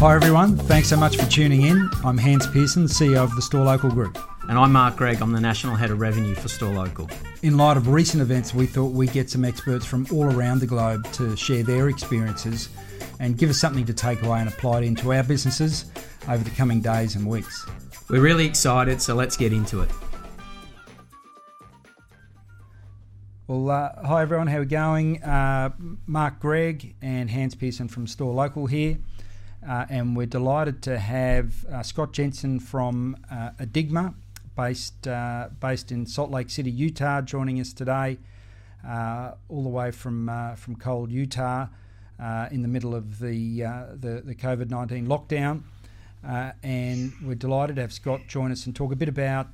Hi everyone, thanks so much for tuning in. I'm Hans Pearson, CEO of the Store Local Group. And I'm Mark Gregg, I'm the National Head of Revenue for Store Local. In light of recent events, we thought we'd get some experts from all around the globe to share their experiences and give us something to take away and apply it into our businesses over the coming days and weeks. We're really excited, so let's get into it. Well, uh, hi everyone, how are we going? Uh, Mark Gregg and Hans Pearson from Store Local here. Uh, and we're delighted to have uh, Scott Jensen from uh, Adigma, based uh, based in Salt Lake City, Utah, joining us today, uh, all the way from from cold Utah, in the middle of the the, the COVID nineteen lockdown. And we're delighted to have Scott join us and talk a bit about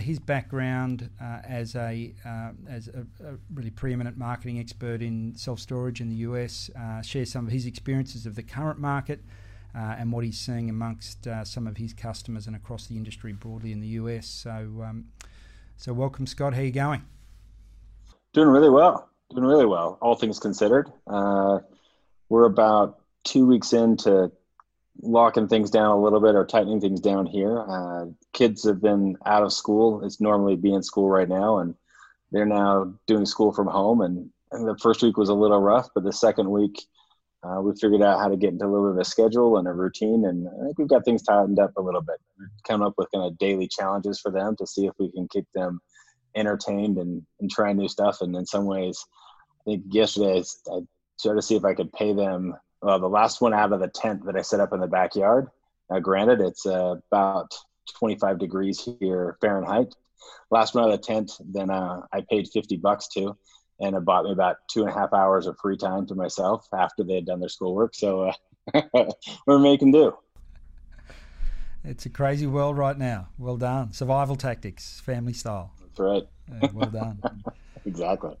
his background as a as a, a, really preeminent marketing expert in self storage in the US. share some of his experiences of the current market, uh, and what he's seeing amongst uh, some of his customers and across the industry broadly in the US. So, um, so welcome, Scott. How are you going? Doing really well. Doing really well, all things considered. Uh, we're about two weeks into locking things down a little bit or tightening things down here. Uh, kids have been out of school. It's normally be in school right now, and they're now doing school from home. And, and the first week was a little rough, but the second week uh, we figured out how to get into a little bit of a schedule and a routine, and I think we've got things tightened up a little bit. Coming up with kind of daily challenges for them to see if we can keep them entertained and, and try new stuff. And in some ways, I think yesterday I tried to see if I could pay them. Well, the last one out of the tent that I set up in the backyard. Now, granted, it's uh, about 25 degrees here Fahrenheit. Last one out of the tent, then uh, I paid 50 bucks to and it bought me about two and a half hours of free time to myself after they had done their schoolwork. So uh, we're making do. It's a crazy world right now. Well done. Survival tactics, family style. That's right. Uh, well done. exactly.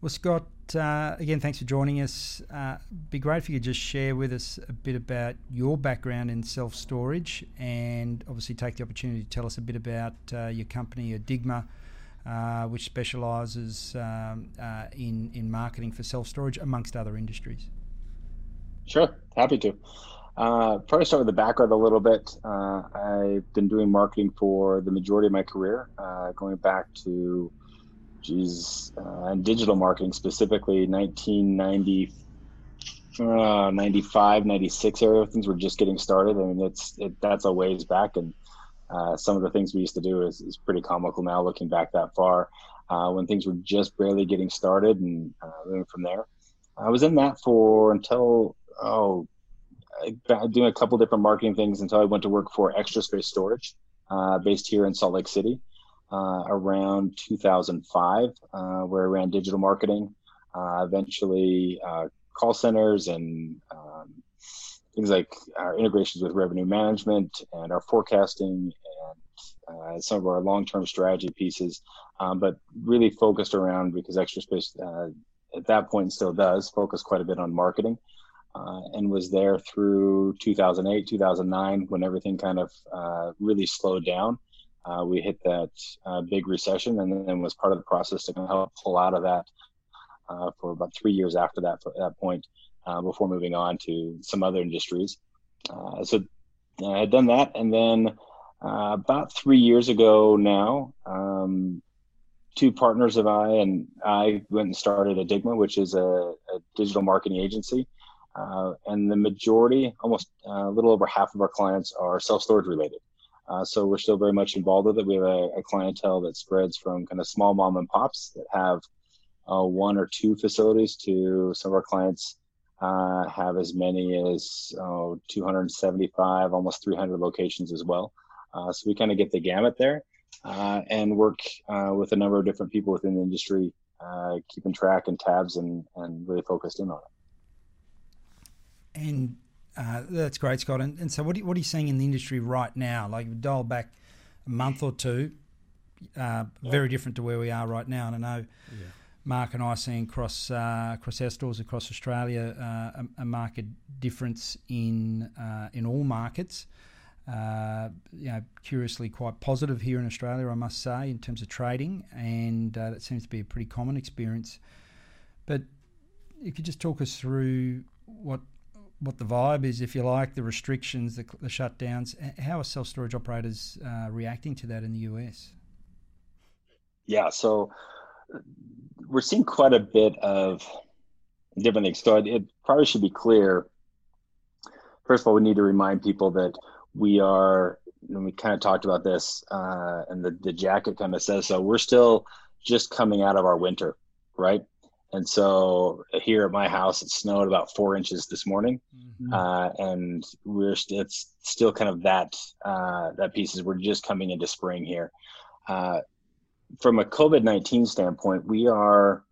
Well, Scott, uh, again, thanks for joining us. Uh, be great if you could just share with us a bit about your background in self storage and obviously take the opportunity to tell us a bit about uh, your company, Adigma uh, which specialises um, uh, in in marketing for self storage, amongst other industries. Sure, happy to. Uh, probably start with the background a little bit. I've been doing marketing for the majority of my career, going back to, geez, uh, and digital marketing specifically, 1990. Uh, 95 96 area things were just getting started I mean it's it, that's a ways back and uh, some of the things we used to do is, is pretty comical now looking back that far uh, when things were just barely getting started and uh, moving from there. I was in that for until, oh, doing a couple different marketing things until I went to work for Extra Space Storage uh, based here in Salt Lake City uh, around 2005, where I ran digital marketing, eventually call centers and um, things like our integrations with revenue management and our forecasting and uh, some of our long-term strategy pieces, um, but really focused around because Extra Space uh, at that point still does focus quite a bit on marketing, uh, and was there through 2008, 2009 when everything kind of uh, really slowed down. Uh, we hit that uh, big recession, and then was part of the process to help pull out of that for about three years after that. At that point, uh, before moving on to some other industries. Uh, so I had done that, and then uh, about three years ago now, um, two partners of I and I went and started Adigma, which is a, a digital marketing agency. Uh, and the majority, almost uh, a little over half of our clients are self storage related. Uh, so we're still very much involved with it. We have a, a, clientele that spreads from kind of small mom and pops that have one or two facilities to some of our clients uh, have as many as oh, 275, almost 300 locations as well. Uh, so we kind of get the gamut there uh, and work uh, with a number of different people within the industry, uh, keeping track and tabs and, and really focused in on it. And uh, that's great, Scott. And, and so, what, are, what are you seeing in the industry right now? Like, dial back a month or two, yeah. very different to where we are right now. And I know. Yeah Mark and I seeing across uh, across our stores across Australia uh, a, a, market difference in uh, in all markets. uh, you know, curiously quite positive here in Australia, I must say, in terms of trading, and uh, that seems to be a pretty common experience. But if you could just talk us through what what the vibe is, if you like, the restrictions, the, the shutdowns. How are self storage operators uh, reacting to that in the US? Yeah, so we're seeing quite a bit of different things. So it probably should be clear. First of all, we need to remind people that we are, and we kind of talked about this, uh, and the, the jacket kind of says so. We're still just coming out of our winter, right? And so here at my house, it snowed about four inches this morning, mm-hmm. uh, and we're st- it's still kind of that uh, that pieces. We're just coming into spring here. Uh, from a COVID nineteen standpoint, we are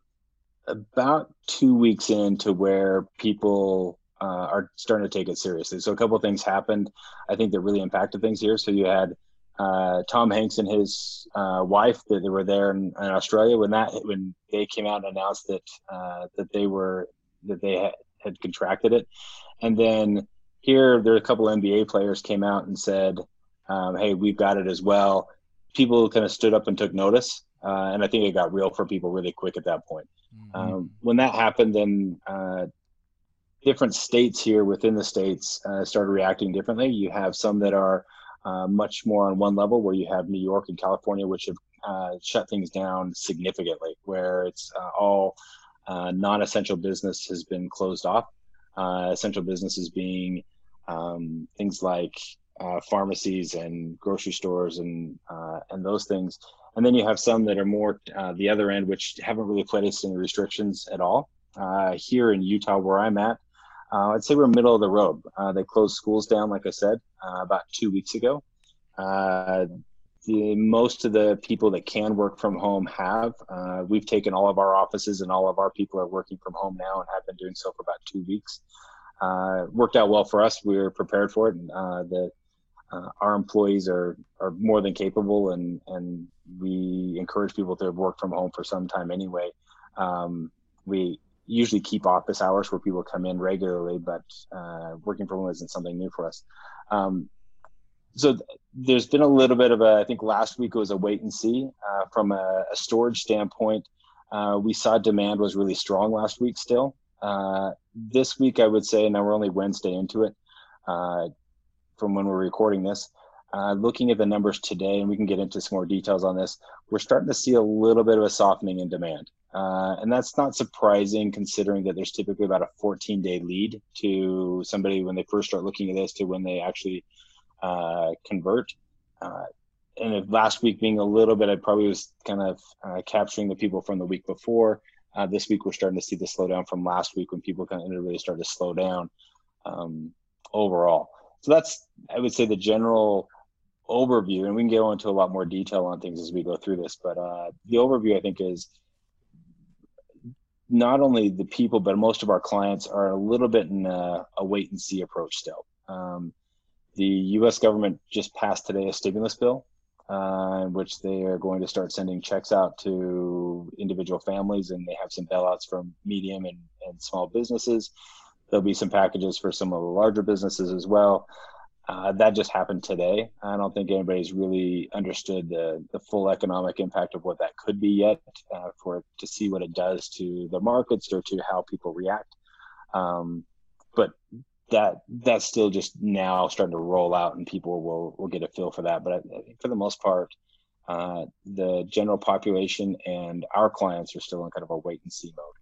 about two weeks into where people uh, are starting to take it seriously. So a couple of things happened, I think that really impacted things here. So you had uh, Tom Hanks and his uh, wife that they were there in, in, Australia when that when they came out and announced that uh, that they were that they had, had contracted it, and then here there are a couple NBA players came out and said, um, "Hey, we've got it as well." People kind of stood up and took notice, uh, and I think it got real for people really quick at that point. Mm-hmm. Um, when that happened, then uh, different states here within the states uh, started reacting differently. You have some that are uh, much more on one level, where you have New York and California, which have uh, shut things down significantly, where it's uh, all uh, non-essential business has been closed off. Uh, essential businesses being um, things like pharmacies and grocery stores and and those things. And then you have some that are more the other end, which haven't really placed any restrictions at all. here in Utah, where I'm at, uh, I'd say we're middle of the road. Uh, they closed schools down, like I said, uh, about two weeks ago. Uh, the, most of the people that can work from home have. Uh, we've taken all of our offices and all of our people are working from home now and have been doing so for about two weeks. Uh, worked out well for us. We were prepared for it, and the our employees are are more than capable, and and we encourage people to work from home for some time anyway. Um, we usually keep office hours where people come in regularly, but uh, working from home isn't something new for us. Um, so th- there's been a little bit of a, I think last week was a wait and see uh, from a, a, storage standpoint. Uh, we saw demand was really strong last week still. Uh, this week, I would say, now we're only Wednesday into it uh, from when we're recording this. Uh, looking at the numbers today, and we can get into some more details on this, we're starting to see a little bit of a softening in demand. Uh, and that's not surprising considering that there's typically about a 14 day lead to somebody when they first start looking at this to when they actually uh, convert. Uh, and last week being a little bit, I probably was kind of uh, capturing the people from the week before. Uh, this week, we're starting to see the slowdown from last week when people kind of really started to slow down um, overall. So that's, I would say, the general overview, and we can go into a lot more detail on things as we go through this. But uh, the overview, I think, is not only the people, but most of our clients are a little bit in a, a wait and see approach still. Um, the U.S. government just passed today a stimulus bill, uh, in which they are going to start sending checks out to individual families, and they have some bailouts from medium and, and small businesses. There'll be some packages for some of the larger businesses as well. Uh, that just happened today. I don't think anybody's really understood the, the full economic impact of what that could be yet uh, for to see what it does to the markets or to how people react. Um, but that that's still just now starting to roll out and people will, will get a feel for that. But I, I think for the most part, uh, the general population and our clients are still in kind of a wait and see mode.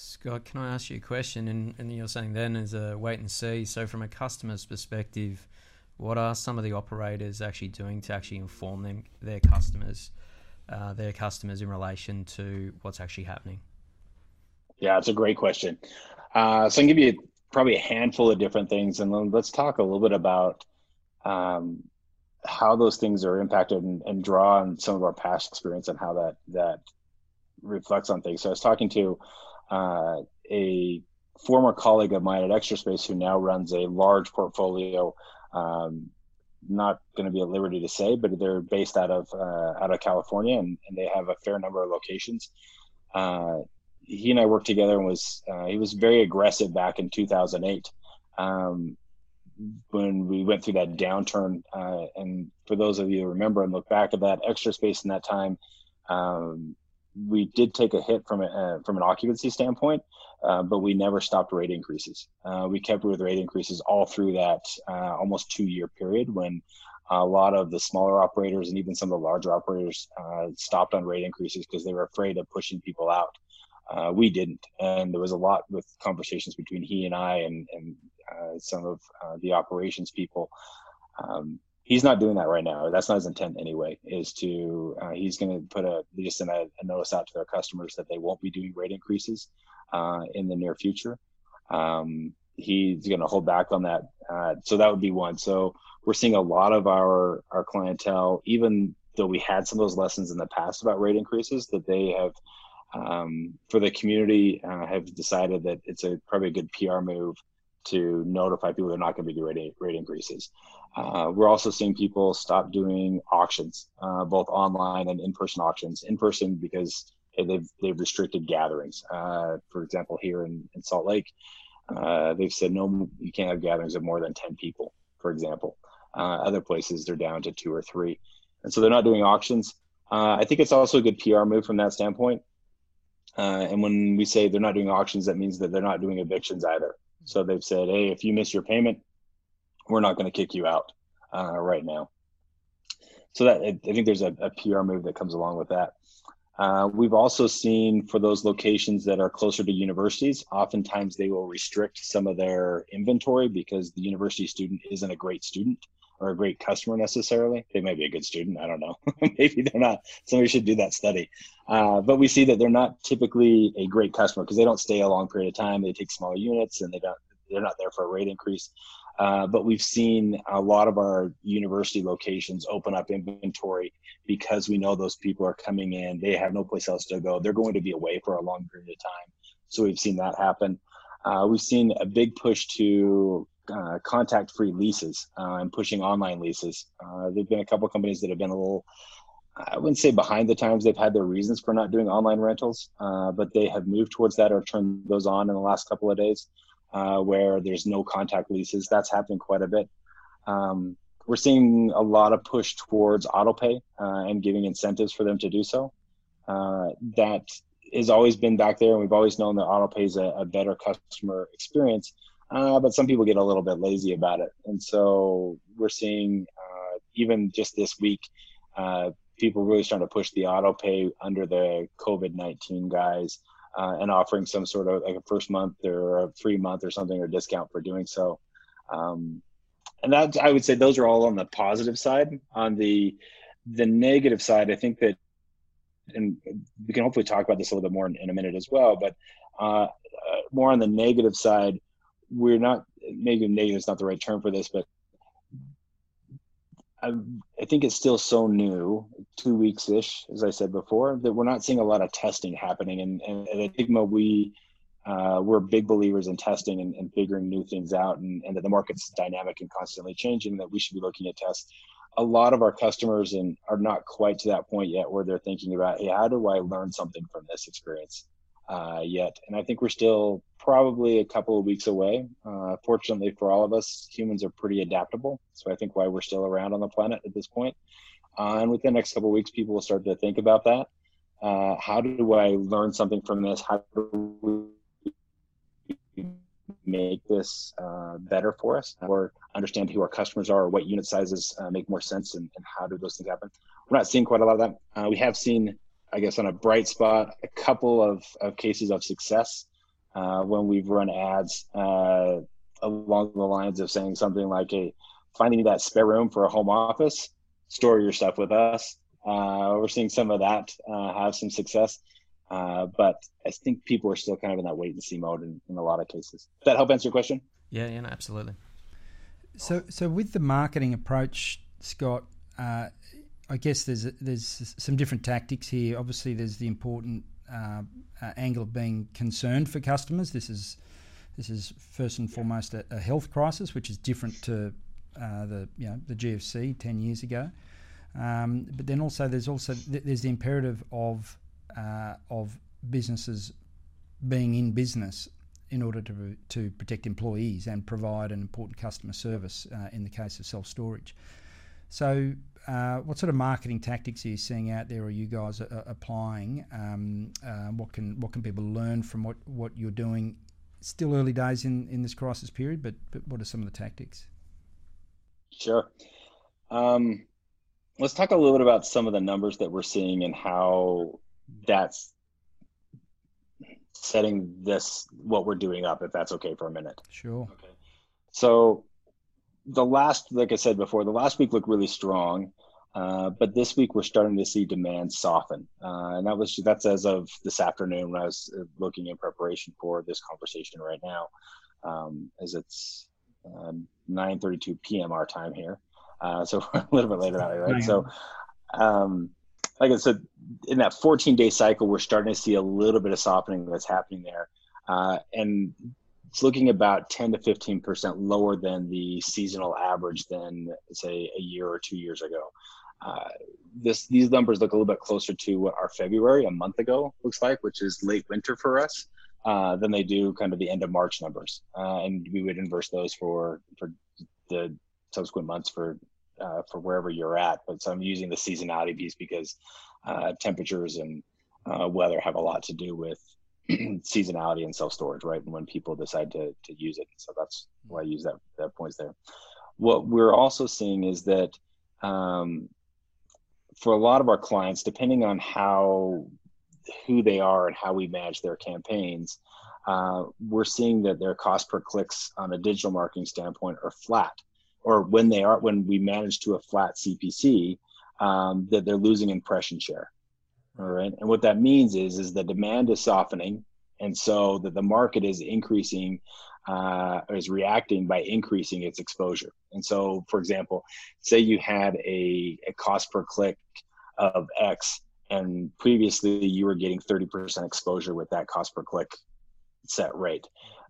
Scott, can I ask you a question? And, and you're saying then is a wait and see. So, from a customer's perspective, what are some of the operators actually doing to actually inform them their customers, uh, their customers in relation to what's actually happening? Yeah, it's a great question. Uh, so, I can give you probably a handful of different things, and let's talk a little bit about um, how those things are impacted and, and, draw on some of our past experience and how that that reflects on things. So, I was talking to uh, a former colleague of mine at Extra Space who now runs a large portfolio. Um, not going to be at liberty to say, but they're based out of uh, out of California, and, and, they have a fair number of locations. Uh, he and I worked together, and was uh, he was very aggressive back in 2008. Um, when we went through that downturn. Uh, and for those of you who remember and look back at that extra space in that time, um, we did take a hit from a, uh, from an occupancy standpoint, uh, but we never stopped rate increases. Uh, we kept with rate increases all through that uh, almost two year period when a lot of the smaller operators and even some of the larger operators uh, stopped on rate increases because they were afraid of pushing people out. Uh, we didn't, and there was a lot with conversations between he and I and, and some of the operations people. Um, he's not doing that right now. That's not his intent anyway. Is to uh, he's going to put a just send a, a, notice out to their customers that they won't be doing rate increases uh, in the near future. Um, he's going to hold back on that. Uh, so that would be one. So we're seeing a lot of our our clientele, even though we had some of those lessons in the past about rate increases, that they have. Um, for the community, uh, have decided that it's a probably a good PR move to notify people they're not going to be doing rate, rate increases. Uh, we're also seeing people stop doing auctions, uh, both online and in-person auctions. In person because they've they've restricted gatherings. Uh, for example, here in, in Salt Lake, uh, they've said no, you can't have gatherings of more than ten people. For example, uh, other places they're down to two or three, and so they're not doing auctions. Uh, I think it's also a good PR move from that standpoint. and when we say they're not doing auctions, that means that they're not doing evictions either. So they've said, hey, if you miss your payment, we're not going to kick you out uh, right now. So that I think there's a, a, PR move that comes along with that. Uh, we've also seen for those locations that are closer to universities, oftentimes they will restrict some of their inventory because the university student isn't a great student or a great customer necessarily. They may be a good student. I don't know. Maybe they're not. Somebody should do that study. Uh, but we see that they're not typically a great customer because they don't stay a long period of time. They take smaller units and they don't. They're not there for a rate increase. Uh, but we've seen a lot of our university locations open up inventory because we know those people are coming in. They have no place else to go. They're going to be away for a long period of time. So we've seen that happen. Uh, we've seen a big push to uh, contact free leases uh, and pushing online leases. Uh, there've been a couple companies that have been a little, I wouldn't say behind the times. They've had their reasons for not doing online rentals, uh, but they have moved towards that or turned those on in the last couple of days uh, where there's no contact leases. That's happening quite a bit. Um, we're seeing a lot of push towards auto pay uh, and giving incentives for them to do so. That has always been back there, and we've always known that auto pay is a, a better customer experience. Uh, but some people get a little bit lazy about it, and so we're seeing uh, even just this week, uh, people really starting to push the auto pay under the COVID nineteen guise uh, and offering some sort of like a first month or a free month or something or discount for doing so. Um, and that I would say those are all on the positive side. On the the negative side, I think that, and we can hopefully talk about this a little bit more in, in a minute as well. But uh, uh, more on the negative side, we're not maybe negative is not the right term for this, but I, I think it's still so new, two weeks ish, as I said before, that we're not seeing a lot of testing happening. And, and at Adigma, we uh, we're big believers in testing and, and figuring new things out, and, and that the market's dynamic and constantly changing. That we should be looking at tests. A lot of our customers and are not quite to that point yet where they're thinking about, hey, how do I learn something from this experience? Uh, yet. And I think we're still probably a couple of weeks away. Uh, fortunately for all of us, humans are pretty adaptable. So I think why we're still around on the planet at this point. Uh, and within the next couple of weeks, people will start to think about that. Uh, how do I learn something from this? How do we make this uh, better for us or understand who our customers are or what unit sizes uh, make more sense and, and, how do those things happen? We're not seeing quite a lot of that. we have seen I guess on a bright spot, a couple of, of cases of success uh, when we've run ads uh, along the lines of saying something like, "Hey, finding that spare room for a home office, store your stuff with us." Uh, we're seeing some of that uh, have some success, uh, but I think people are still kind of in that wait and see mode in, in a lot of cases. Does that help answer your question? Yeah, yeah, no, absolutely. So, so with the marketing approach, Scott, uh, I guess there's there's some different tactics here. Obviously, there's the important uh, uh, angle of being concerned for customers. This is this is first and foremost a, a health crisis, which is different to uh, the you know the GFC ten years ago. Um, but then also there's also there's the imperative of uh, of businesses being in business in order to to protect employees and provide an important customer service uh, in the case of self storage. So, uh, what sort of marketing tactics are you seeing out there? Are you guys applying? Um, uh, what can what can people learn from what, what you're doing? Still early days in, in this crisis period, but but what are some of the tactics? Sure. Um, let's talk a little bit about some of the numbers that we're seeing and how that's setting this what we're doing up if that's okay for a minute sure okay so the last like i said before the last week looked really strong uh, but this week we're starting to see demand soften. Uh, and that was that's as of this afternoon when i was uh, looking in preparation for this conversation right now um, as it's uh, 9.32 p.m our time here. Uh, so we're a little bit later out right? So um, like I said, in that 14 day cycle, we're starting to see a little bit of softening that's happening there. Uh, and it's looking about 10 to 15% lower than the seasonal average than, say, a year or two years ago. Uh, this These numbers look a little bit closer to what our February, a month ago, looks like, which is late winter for us. Uh, than they do kind of the end of March numbers, uh, and we would inverse those for for the subsequent months for uh, for wherever you're at. But so I'm using the seasonality piece because uh, temperatures and uh, weather have a lot to do with seasonality and self storage, right? And when people decide to to use it, so that's why I use that that points there. What we're also seeing is that um, for a lot of our clients, depending on how who they are and how we manage their campaigns, uh, we're seeing that their cost per clicks on a digital marketing standpoint are flat or when they are when we manage to a flat CPC, um, that they're losing impression share. All right, and what that means is is the demand is softening, and so that the market is increasing, uh, is reacting by increasing its exposure. And so, for example, say you had a, a cost per click of X, and previously you were getting 30% exposure with that cost per click set rate.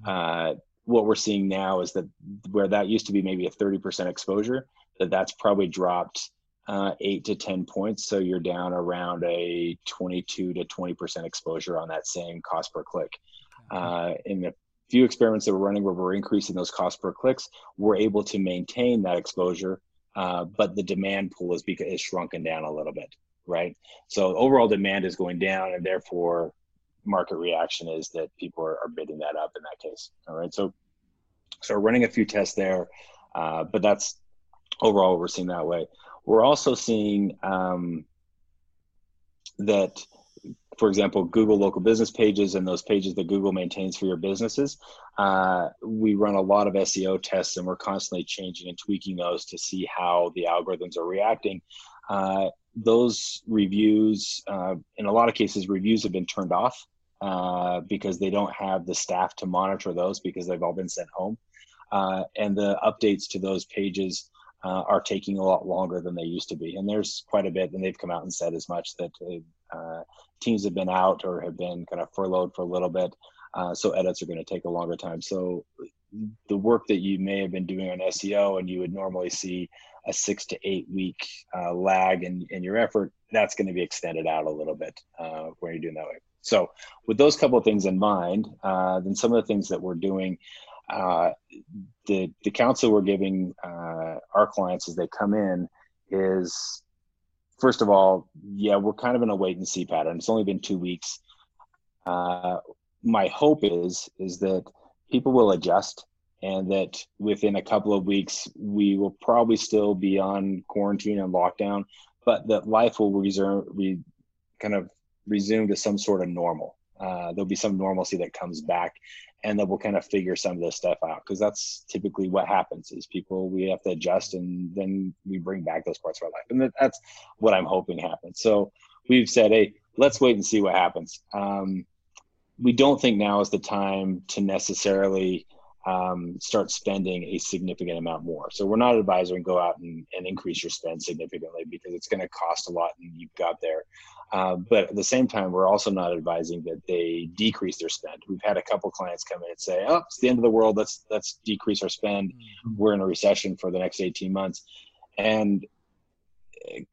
Uh, what we're seeing now is that where that used to be maybe a 30% exposure, that that's probably dropped uh, eight to 10 points. So you're down around a 22 to 20% exposure on that same cost per click. Uh, in the few experiments that we're running where we're increasing those cost per clicks, we're able to maintain that exposure, uh, but the demand pool is, because, is shrunken down a little bit, right? So overall demand is going down, and therefore market reaction is that people are, are, bidding that up in that case. All right. So, so we're running a few tests there, uh, but that's overall we're seeing that way. We're also seeing um, that, for example, Google local business pages and those pages that Google maintains for your businesses, uh, we run a lot of SEO tests and we're constantly changing and tweaking those to see how the algorithms are reacting. Uh, those reviews, uh, in a lot of cases, reviews have been turned off uh, because they don't have the staff to monitor those because they've all been sent home. Uh, and the updates to those pages uh, are taking a lot longer than they used to be. And there's quite a bit, and they've come out and said as much that uh, teams have been out or have been kind of furloughed for a little bit. Uh, so edits are going to take a longer time. So the work that you may have been doing on SEO and you would normally see a six to eight week uh, lag in, in your effort, that's going to be extended out a little bit uh, when you're doing that way. So, with those couple of things in mind, uh, then some of the things that we're doing, uh, the the counsel we're giving uh, our clients as they come in is, first of all, yeah, we're kind of in a wait and see pattern. It's only been two weeks. Uh, my hope is is that people will adjust and that within a couple of weeks we will probably still be on quarantine and lockdown but that life will resume re, kind of resume to some sort of normal. Uh, there'll be some normalcy that comes back, and then we'll kind of figure some of this stuff out. Because that's typically what happens is people we have to adjust and then we bring back those parts of our life. And that's what i'm hoping happens. So we've said hey let's wait and see what happens. Um, we don't think now is the time to necessarily um, start spending a significant amount more. So we're not advising go out and, and increase your spend significantly because it's going to cost a lot and you've got there. Uh, but at the same time, we're also not advising that they decrease their spend. We've had a couple clients come in and say, "Oh, it's the end of the world. Let's let's decrease our spend. Mm-hmm. We're in a recession for the next 18 months," and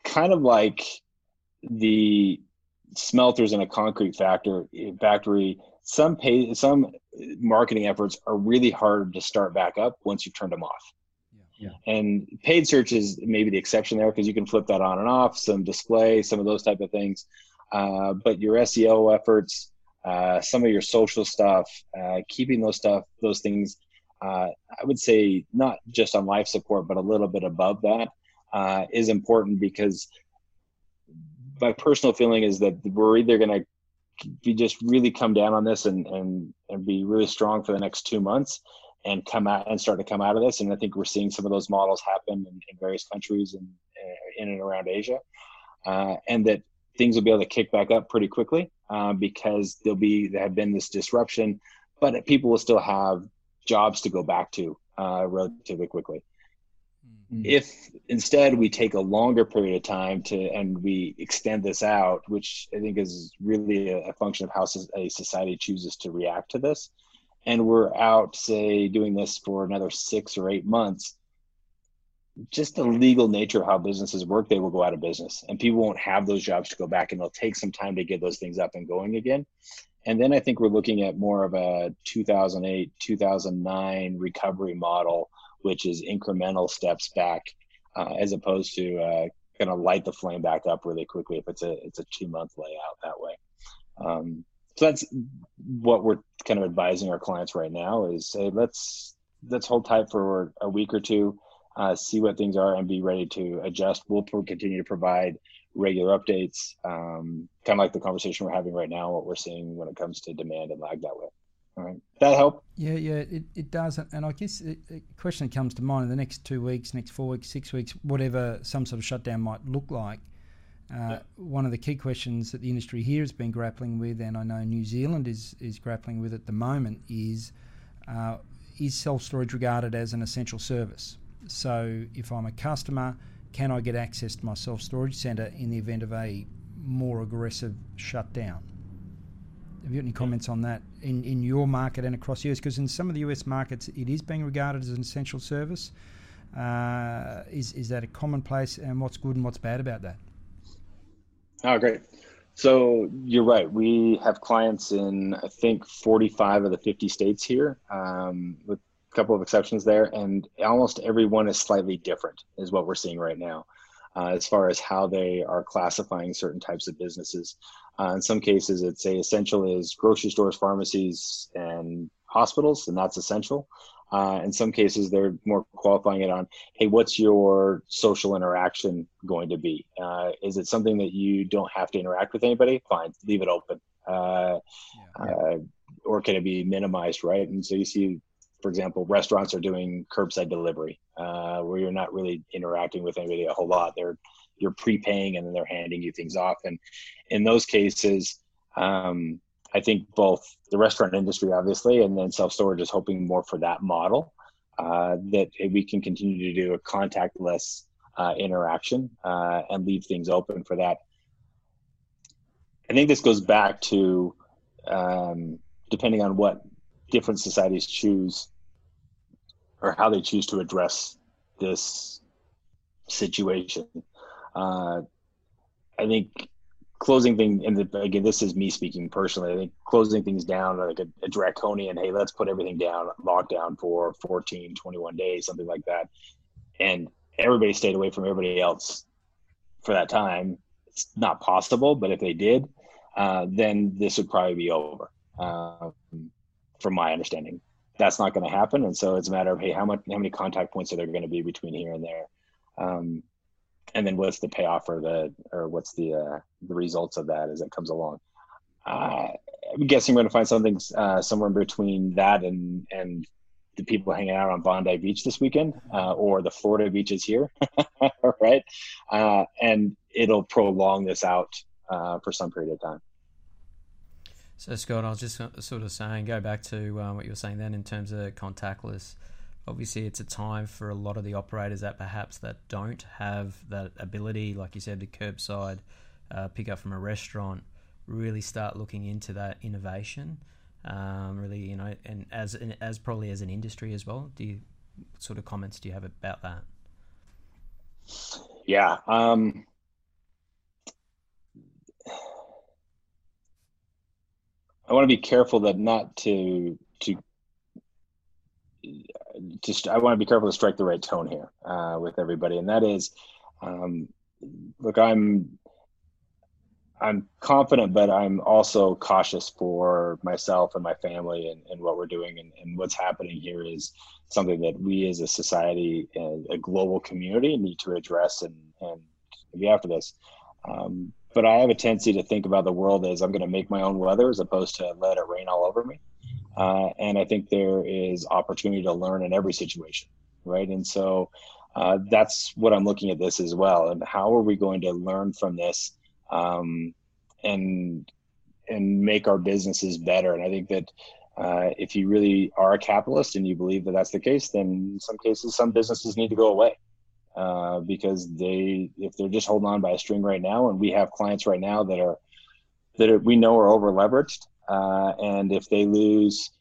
kind of like the smelters in a concrete factor factory some pay some marketing efforts are really hard to start back up once you've turned them off. Yeah. And paid search is maybe the exception there because you can flip that on and off, some display, some of those type of things. Uh, but your SEO efforts, uh, some of your social stuff, uh, keeping those stuff, those things, uh, I would say not just on life support, but a little bit above that uh, is important because my personal feeling is that we're either going to we just really come down on this and and and be really strong for the next two months and come out and start to come out of this and i think we're seeing some of those models happen in, in various countries and uh, in and around asia uh, and that things will be able to kick back up pretty quickly uh, because there'll be there have been this disruption but people will still have jobs to go back to uh, relatively quickly. Mm-hmm. If instead we take a longer period of time to and we extend this out, which I think is really a, a function of how a society chooses to react to this, and we're out, say, doing this for another six or eight months, just the legal nature of how businesses work, they will go out of business and people won't have those jobs to go back and they'll take some time to get those things up and going again. And then I think we're looking at more of a 2008, 2009 recovery model which is incremental steps back, uh, as opposed to uh, kind of light the flame back up really quickly if it's a it's a two month layout that way. Um, so that's what we're kind of advising our clients right now is say let's let's hold tight for a week or two, uh, see what things are, and be ready to adjust. We'll continue to provide regular updates, um, kind of like the conversation we're having right now, what we're seeing when it comes to demand and lag that way. Right. That help? Yeah, yeah, it, it does. And I guess a question that comes to mind in the next two weeks, next four weeks, six weeks, whatever some sort of shutdown might look like. Uh, yeah. One of the key questions that the industry here has been grappling with, and I know New Zealand is, is grappling with at the moment, is uh, is self storage regarded as an essential service? So if I'm a customer, can I get access to my self storage centre in the event of a more aggressive shutdown? Have you got any comments on that in, in your market and across the US? Because in some of the US markets, it is being regarded as an essential service. Uh, is is that a commonplace, and what's good and what's bad about that? Oh, great. So you're right. We have clients in I think 45 of the 50 states here, um, with a couple of exceptions there, and almost everyone is slightly different. Is what we're seeing right now, uh, as far as how they are classifying certain types of businesses. Uh, in some cases, it's a essential is grocery stores, pharmacies, and hospitals, and that's essential. Uh, in some cases, they're more qualifying it on, hey, what's your social interaction going to be? Uh, is it something that you don't have to interact with anybody? Fine, leave it open. Uh, yeah. Uh, or can it be minimized, right? And so you see, for example, restaurants are doing curbside delivery, uh, where you're not really interacting with anybody a whole lot. They're you're prepaying and then they're handing you things off. And in those cases, um, I think both the restaurant industry, obviously, and then self storage is hoping more for that model uh, that we can continue to do a contactless uh, interaction uh, and leave things open for that. I think this goes back to um, depending on what different societies choose or how they choose to address this situation. Uh, I think closing things, and the, again, this is me speaking personally. I think closing things down like a, a, draconian, hey, let's put everything down, lockdown for 14, 21 days, something like that. And everybody stayed away from everybody else for that time. It's not possible, but if they did, uh, then this would probably be over, uh, from my understanding. That's not going to happen, and so it's a matter of hey, how much, how many contact points are there going to be between here and there? Um, and then what's the payoff or the or what's the uh, the results of that as it comes along. Uh, I'm guessing we're going to find something uh, somewhere in between that and and the people hanging out on Bondi Beach this weekend uh, or the Florida beaches here, right? Uh, and it'll prolong this out uh, for some period of time. So Scott, I was just sort of saying, go back to what you were saying then in terms of contactless obviously it's a time for a lot of the operators that perhaps that don't have that ability, like you said, the curbside uh, pick up from a restaurant, really start looking into that innovation. Um, really, you know, and as as probably as an industry as well. Do you sort of comments do you have about that? Yeah. Um, I want to be careful that not to to just I want to be careful to strike the right tone here uh, with everybody, and that is, um, look, I'm I'm confident, but I'm also cautious for myself and my family and, and what we're doing. And, and, what's happening here is something that we as a society, and a global community, need to address. And, and be after this. Um, but I have a tendency to think about the world as I'm going to make my own weather as opposed to let it rain all over me. Uh, and I think there is opportunity to learn in every situation, right? And so uh, that's what I'm looking at this as well. And how are we going to learn from this um, and and make our businesses better? And I think that uh, if you really are a capitalist and you believe that that's the case, then in some cases, some businesses need to go away. Uh, because they if they're just holding on by a string right now and we have clients right now that are that are, we know are over leveraged uh, and if they lose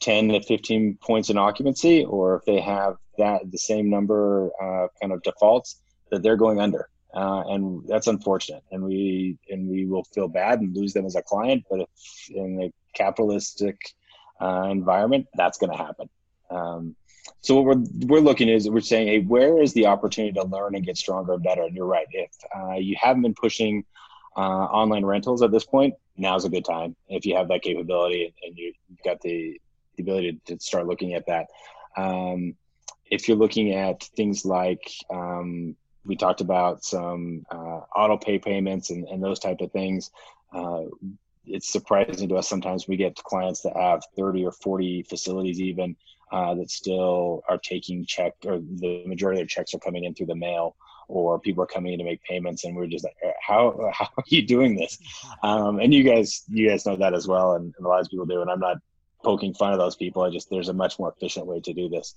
10 to 15 points in occupancy or if they have that the same number uh, kind of defaults that they're going under uh, and that's unfortunate. And we and we will feel bad and lose them as a client but in a capitalistic uh, environment that's going to happen. Um, so what we're we're looking is we're saying, hey, where is the opportunity to learn and get stronger and better? And you're right. If uh, you haven't been pushing uh, online rentals at this point, now's a good time. If you have that capability and you, have got the, the ability to start looking at that. Um, if you're looking at things like um, we talked about some uh, auto pay payments and, and those type of things. Uh, it's surprising to us sometimes we get clients that have 30 or 40 facilities even uh, that still are taking check or the majority of their checks are coming in through the mail or people are coming in to make payments and we're just like how how are you doing this? Um, and you guys you guys know that as well and, and, a lot of people do and i'm not poking fun of those people i just there's a much more efficient way to do this.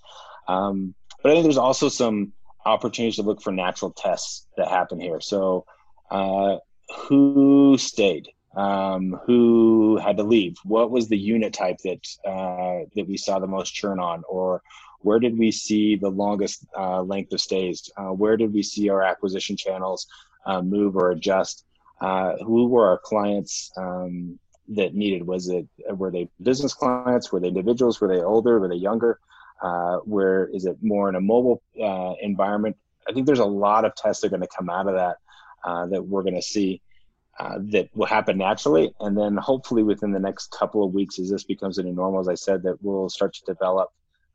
Um, but i think there's also some opportunities to look for natural tests that happen here. So uh, who stayed um, who had to leave? What was the unit type that uh, that we saw the most churn on, or where did we see the longest uh, length of stays? Uh, where did we see our acquisition channels uh, move or adjust? Uh, who were our clients um, that needed? Was it were they business clients? Were they individuals? Were they older? Were they younger? Uh, where is it more in a mobile environment? I think there's a lot of tests that are going to come out of that that we're going to see uh, that will happen naturally. And then hopefully within the next couple of weeks, as this becomes a new normal, as I said, that we'll start to develop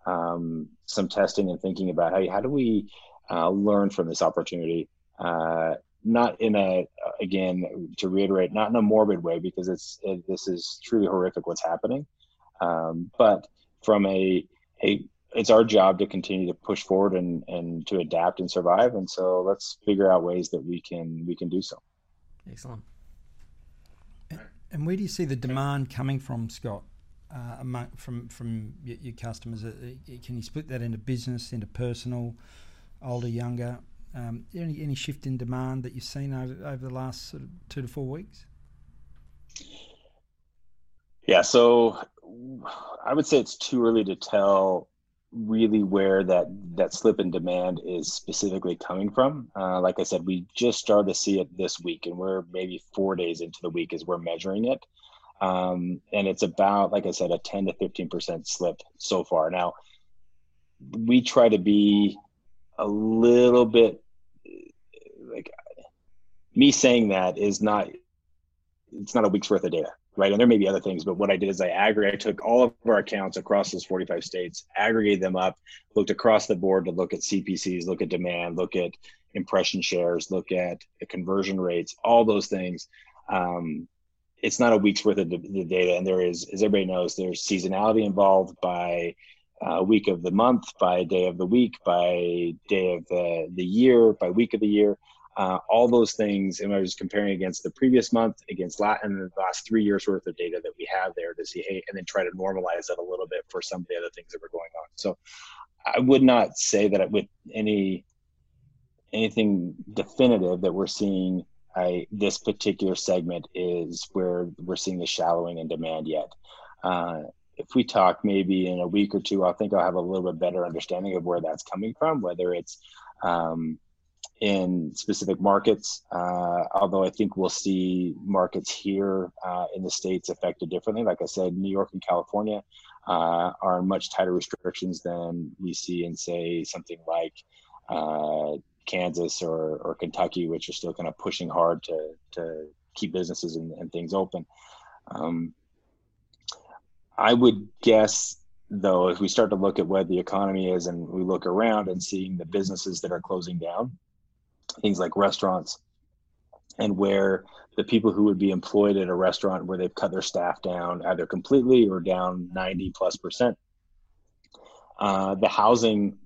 um, some testing and thinking about how, how do we uh, learn from this opportunity? Uh, not in a, again, to reiterate, not in a morbid way, because it's, it, this is truly horrific what's happening. Um, but from a, a, it's our job to continue to push forward and, and to adapt and survive. And so let's figure out ways that we can, we can do so. Excellent. And where do you see the demand coming from, Scott? Uh, among, from from your, your, customers, uh, can you split that into business, into personal, older, younger? Um, any any shift in demand that you've seen over, over the last sort of two to four weeks? Yeah, so I would say it's too early to tell really where that that slip in demand is specifically coming from. Uh, like I said, we just started to see it this week, and we're maybe four days into the week as we're measuring it. Um, and it's about, like I said, a 10 to 15% slip so far. Now, we try to be a little bit like me saying that is not, it's not a week's worth of data right? And there may be other things, but what I did is I aggregate, I took all of our accounts across those 45 states, aggregated them up, looked across the board to look at CPCs, look at demand, look at impression shares, look at conversion rates, all those things. Um, it's not a week's worth of the, the, data, and there is, as everybody knows, there's seasonality involved by uh, week of the month, by day of the week, by day of the, the year, by week of the year uh, all those things. And I was comparing against the previous month, against lat- and the last three years worth of data that we have there to see, hey, and then try to normalize that a little bit for some of the other things that were going on. So I would not say that with any anything definitive that we're seeing I, this particular segment is where we're seeing the shallowing in demand yet. Uh, if we talk maybe in a week or two, I think I'll have a little bit better understanding of where that's coming from, whether it's um, in specific markets. Uh, although I think we'll see markets here uh, in the states affected differently. Like I said, New York and California uh, are much tighter restrictions than we see in, say, something like uh, Kansas or, or Kentucky, which are still kind of pushing hard to to keep businesses and, and things open. Um, I would guess though, if we start to look at where the economy is and we look around and seeing the businesses that are closing down, things like restaurants, and where the people who would be employed at a restaurant where they've cut their staff down either completely or down 90 plus percent. Uh, the housing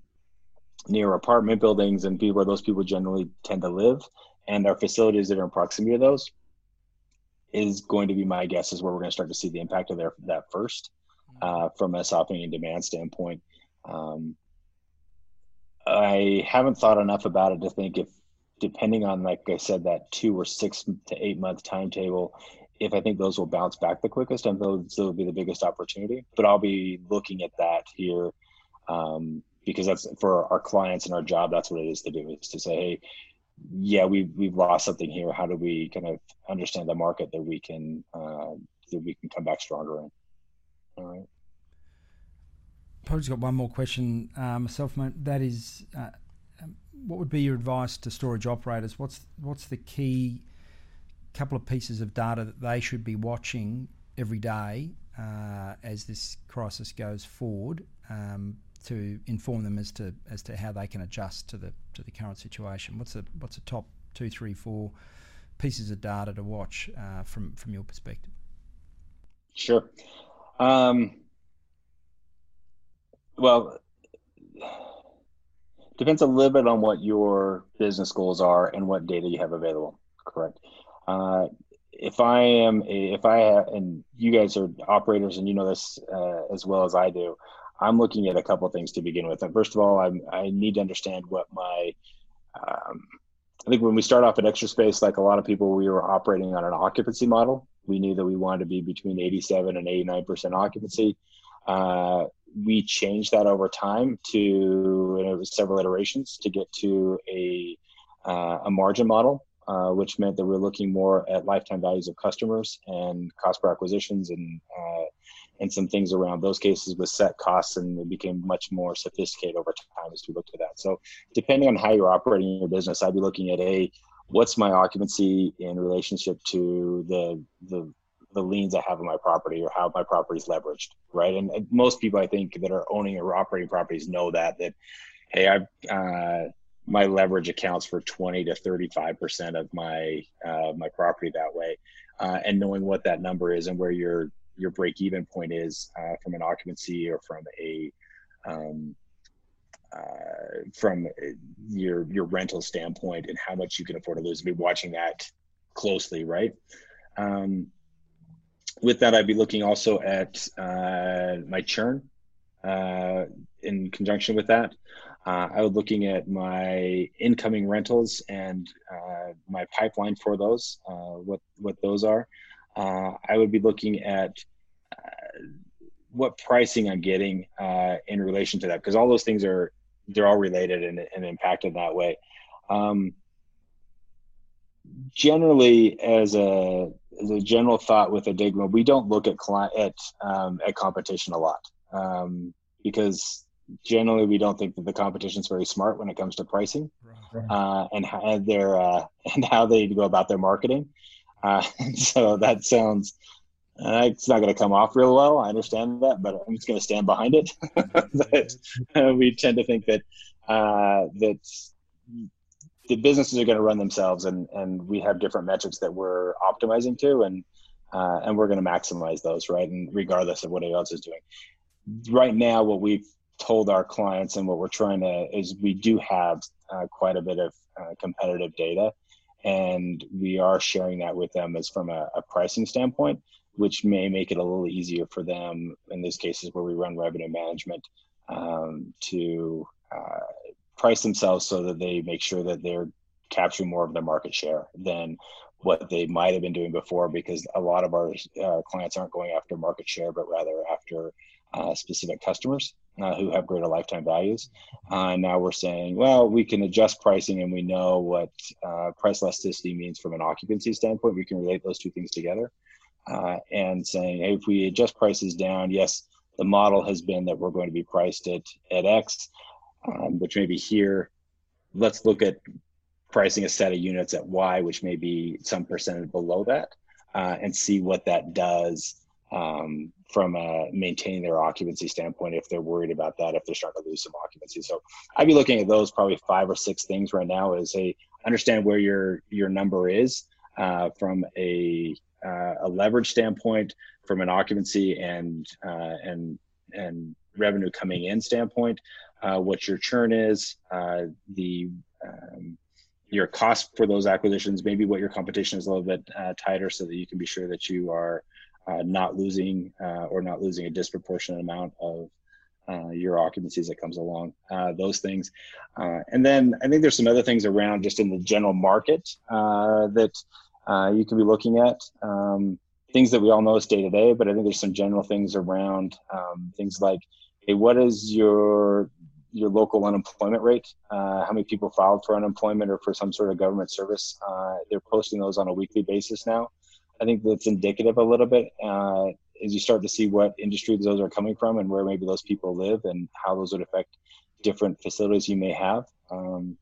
near apartment buildings and where those people generally tend to live and our facilities that are in proximity to those is going to be my guess is where we're going to start to see the impact of their, that first uh, from a softening and demand standpoint. Um, I haven't thought enough about it to think if, depending on, like I said, that two or six to eight month timetable, if I think those will bounce back the quickest and those will be the biggest opportunity. But I'll be looking at that here um, because that's for our clients and our job. That's what it is to do is to say, hey, yeah, we've we've lost something here. How do we kind of understand the market that we can uh, that we can come back stronger in? All right. Probably just got one more question uh, myself. That is, uh, what would be your advice to storage operators? What's what's the key couple of pieces of data that they should be watching every day uh, as this crisis goes forward um, to inform them as to as to how they can adjust to the to the current situation? What's the what's the top two, three, four pieces of data to watch uh, from from your perspective? Sure. Um, well, depends a little bit on what your business goals are and what data you have available. Correct. Uh, if I am, a, if I have, and you guys are operators and you know this uh, as well as I do, I'm looking at a couple things to begin with. And first of all, I'm, I need to understand what my, um, I think when we start off at Extra Space, like a lot of people, we were operating on an occupancy model. We knew that we wanted to be between 87 and 89% occupancy. Uh, we changed that over time to, several iterations to get to a, uh, a margin model uh, which meant that we are looking more at lifetime values of customers and cost per acquisitions and uh, and some things around those cases with set costs and it became much more sophisticated over time as we looked at that. So depending on how you're operating your business, I'd be looking at a what's my occupancy in relationship to the the the liens I have on my property or how my property is leveraged, right? And, and, most people I think that are owning or operating properties know that that hey, I uh, my leverage accounts for 20 to 35 percent of my uh, my property that way, uh, and knowing what that number is and where your your break even point is uh, from an occupancy or from a um, uh, from your your rental standpoint and how much you can afford to lose. Be watching that closely, right? Um, with that, I'd be looking also at uh, my churn uh, in conjunction with that. Uh, I was looking at my incoming rentals and uh, my pipeline for those, uh, what what those are. Uh, I would be looking at what pricing I'm getting in relation to that, because all those things are they're all related and, and impacted that way. Um, generally, as a as a general thought with Adigma, we don't look at client at um, at competition a lot um, because generally we don't think that the competition is very smart when it comes to pricing right. uh, and how their uh, and how they go about their marketing. Uh, so that sounds uh, it's not going to come off real well. I understand that, but I'm just going to stand behind it. but uh, we tend to think that uh, that the businesses are going to run themselves, and and we have different metrics that we're optimizing to, and and we're going to maximize those, right? And regardless of what else is doing right now what we've told our clients and what we're trying to is we do have uh, quite a bit of uh, competitive data and we are sharing that with them as from a, a, pricing standpoint which may make it a little easier for them in these cases where we run revenue management um, to uh, price themselves so that they make sure that they're capturing more of their market share than what they might have been doing before because a lot of our uh, clients aren't going after market share but rather after uh, specific customers uh, who have greater lifetime values. Uh, now we're saying, well, we can adjust pricing and we know what uh, price elasticity means from an occupancy standpoint. We can relate those two things together. Uh, and saying, hey, if we adjust prices down, yes, the model has been that we're going to be priced at, at X, um, which maybe here, let's look at pricing a set of units at Y, which may be some percentage below that, uh, and see what that does um, from a maintaining their occupancy standpoint if they're worried about that if they're starting to lose some occupancy. So i'd be looking at those probably five or six things right now is a understand where your your number is uh, from a uh, a leverage standpoint from an occupancy and uh, and and revenue coming in standpoint uh, what your churn is uh, the um, your cost for those acquisitions maybe what your competition is a little bit uh, tighter so that you can be sure that you are uh, not losing uh, or not losing a disproportionate amount of your occupancies that comes along those things. And then i think there's some other things around just in the general market that you can be looking at um, things that we all know is day to day but i think there's some general things around um, things like hey what is your your local unemployment rate how many people filed for unemployment or for some sort of government service they're posting those on a weekly basis now I think that's indicative a little bit uh, as you start to see what industry those are coming from and where maybe those people live and how those would affect different facilities you may have um,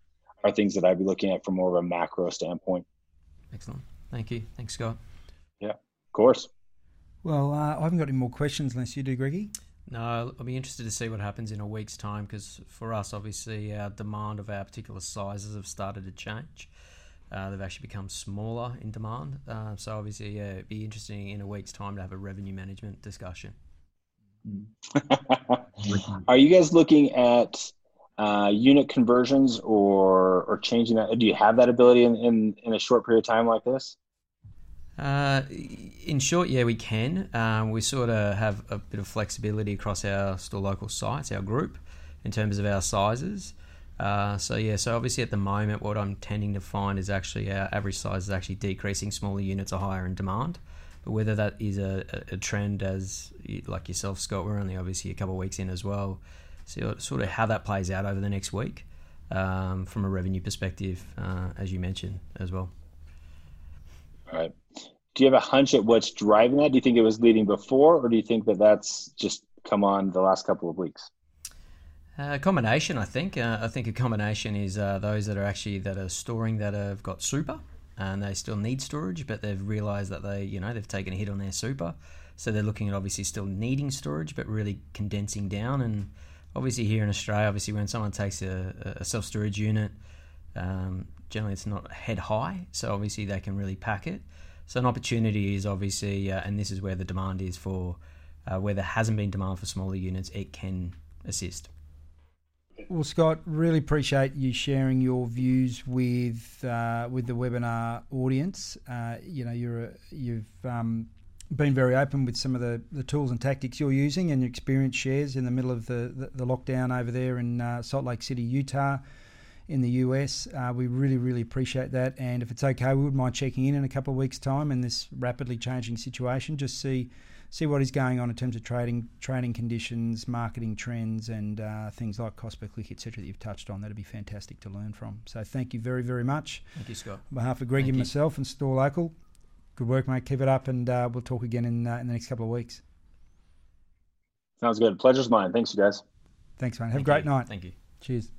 are things that I'd be looking at from more of a macro standpoint. Excellent. Thank you. Thanks, Scott. Yeah, of course. Well, uh, I haven't got any more questions unless you do, Greggy. No, I'll be interested to see what happens in a week's time because for us, obviously, our demand of our particular sizes have started to change. Uh, they've actually become smaller in demand. Uh, so obviously, yeah, it'd be interesting in a week's time to have a revenue management discussion. Are you guys looking at uh, unit conversions or or changing that? Do you have that ability in, in, in a short period of time like this? Uh, in short, yeah, we can. Um, we sort of have a bit of flexibility across our StoreLocal sites, our group, in terms of our sizes. Uh, so yeah, so obviously at the moment, what I'm tending to find is actually our average size is actually decreasing. Smaller units are higher in demand, but whether that is a, a trend as like yourself, Scott, we're only obviously a couple of weeks in as well. So sort of how that plays out over the next week um, from a revenue perspective, uh, as you mentioned as well. All right. Do you have a hunch at what's driving that? Do you think it was leading before, or do you think that that's just come on the last couple of weeks? A combination, I think. Uh, I think a combination is uh, those that are actually that are storing that have got super and they still need storage, but they've realised that they, you know, they've taken a hit on their super, so they're looking at obviously still needing storage, but really condensing down. And obviously here in Australia, obviously when someone takes a, a self storage unit, um, generally it's not head high, so obviously they can really pack it. So an opportunity is obviously, uh, and this is where the demand is for, uh, where there hasn't been demand for smaller units, it can assist. Well, Scott, really appreciate you sharing your views with uh, with the webinar audience. Uh, you know, you're a, you've um, been very open with some of the, the tools and tactics you're using and your experience shares in the middle of the, the, the lockdown over there in uh, Salt Lake City, Utah, in the US. Uh, we really, really appreciate that. And if it's okay, we would mind checking in in a couple of weeks' time in this rapidly changing situation, just see see what is going on in terms of trading, trading conditions, marketing trends, and uh, things like cost per click, etc. That you've touched on. That'd be fantastic to learn from. So thank you very, very much. Thank you, Scott. On behalf of Greg and myself and StoreLocal, good work, mate. Keep it up, and uh, we'll talk again in uh, in the next couple of weeks. Sounds good. Pleasure's mine. Thanks, you guys. Thanks, mate. Have Thank a great you. night. Thank you. Cheers.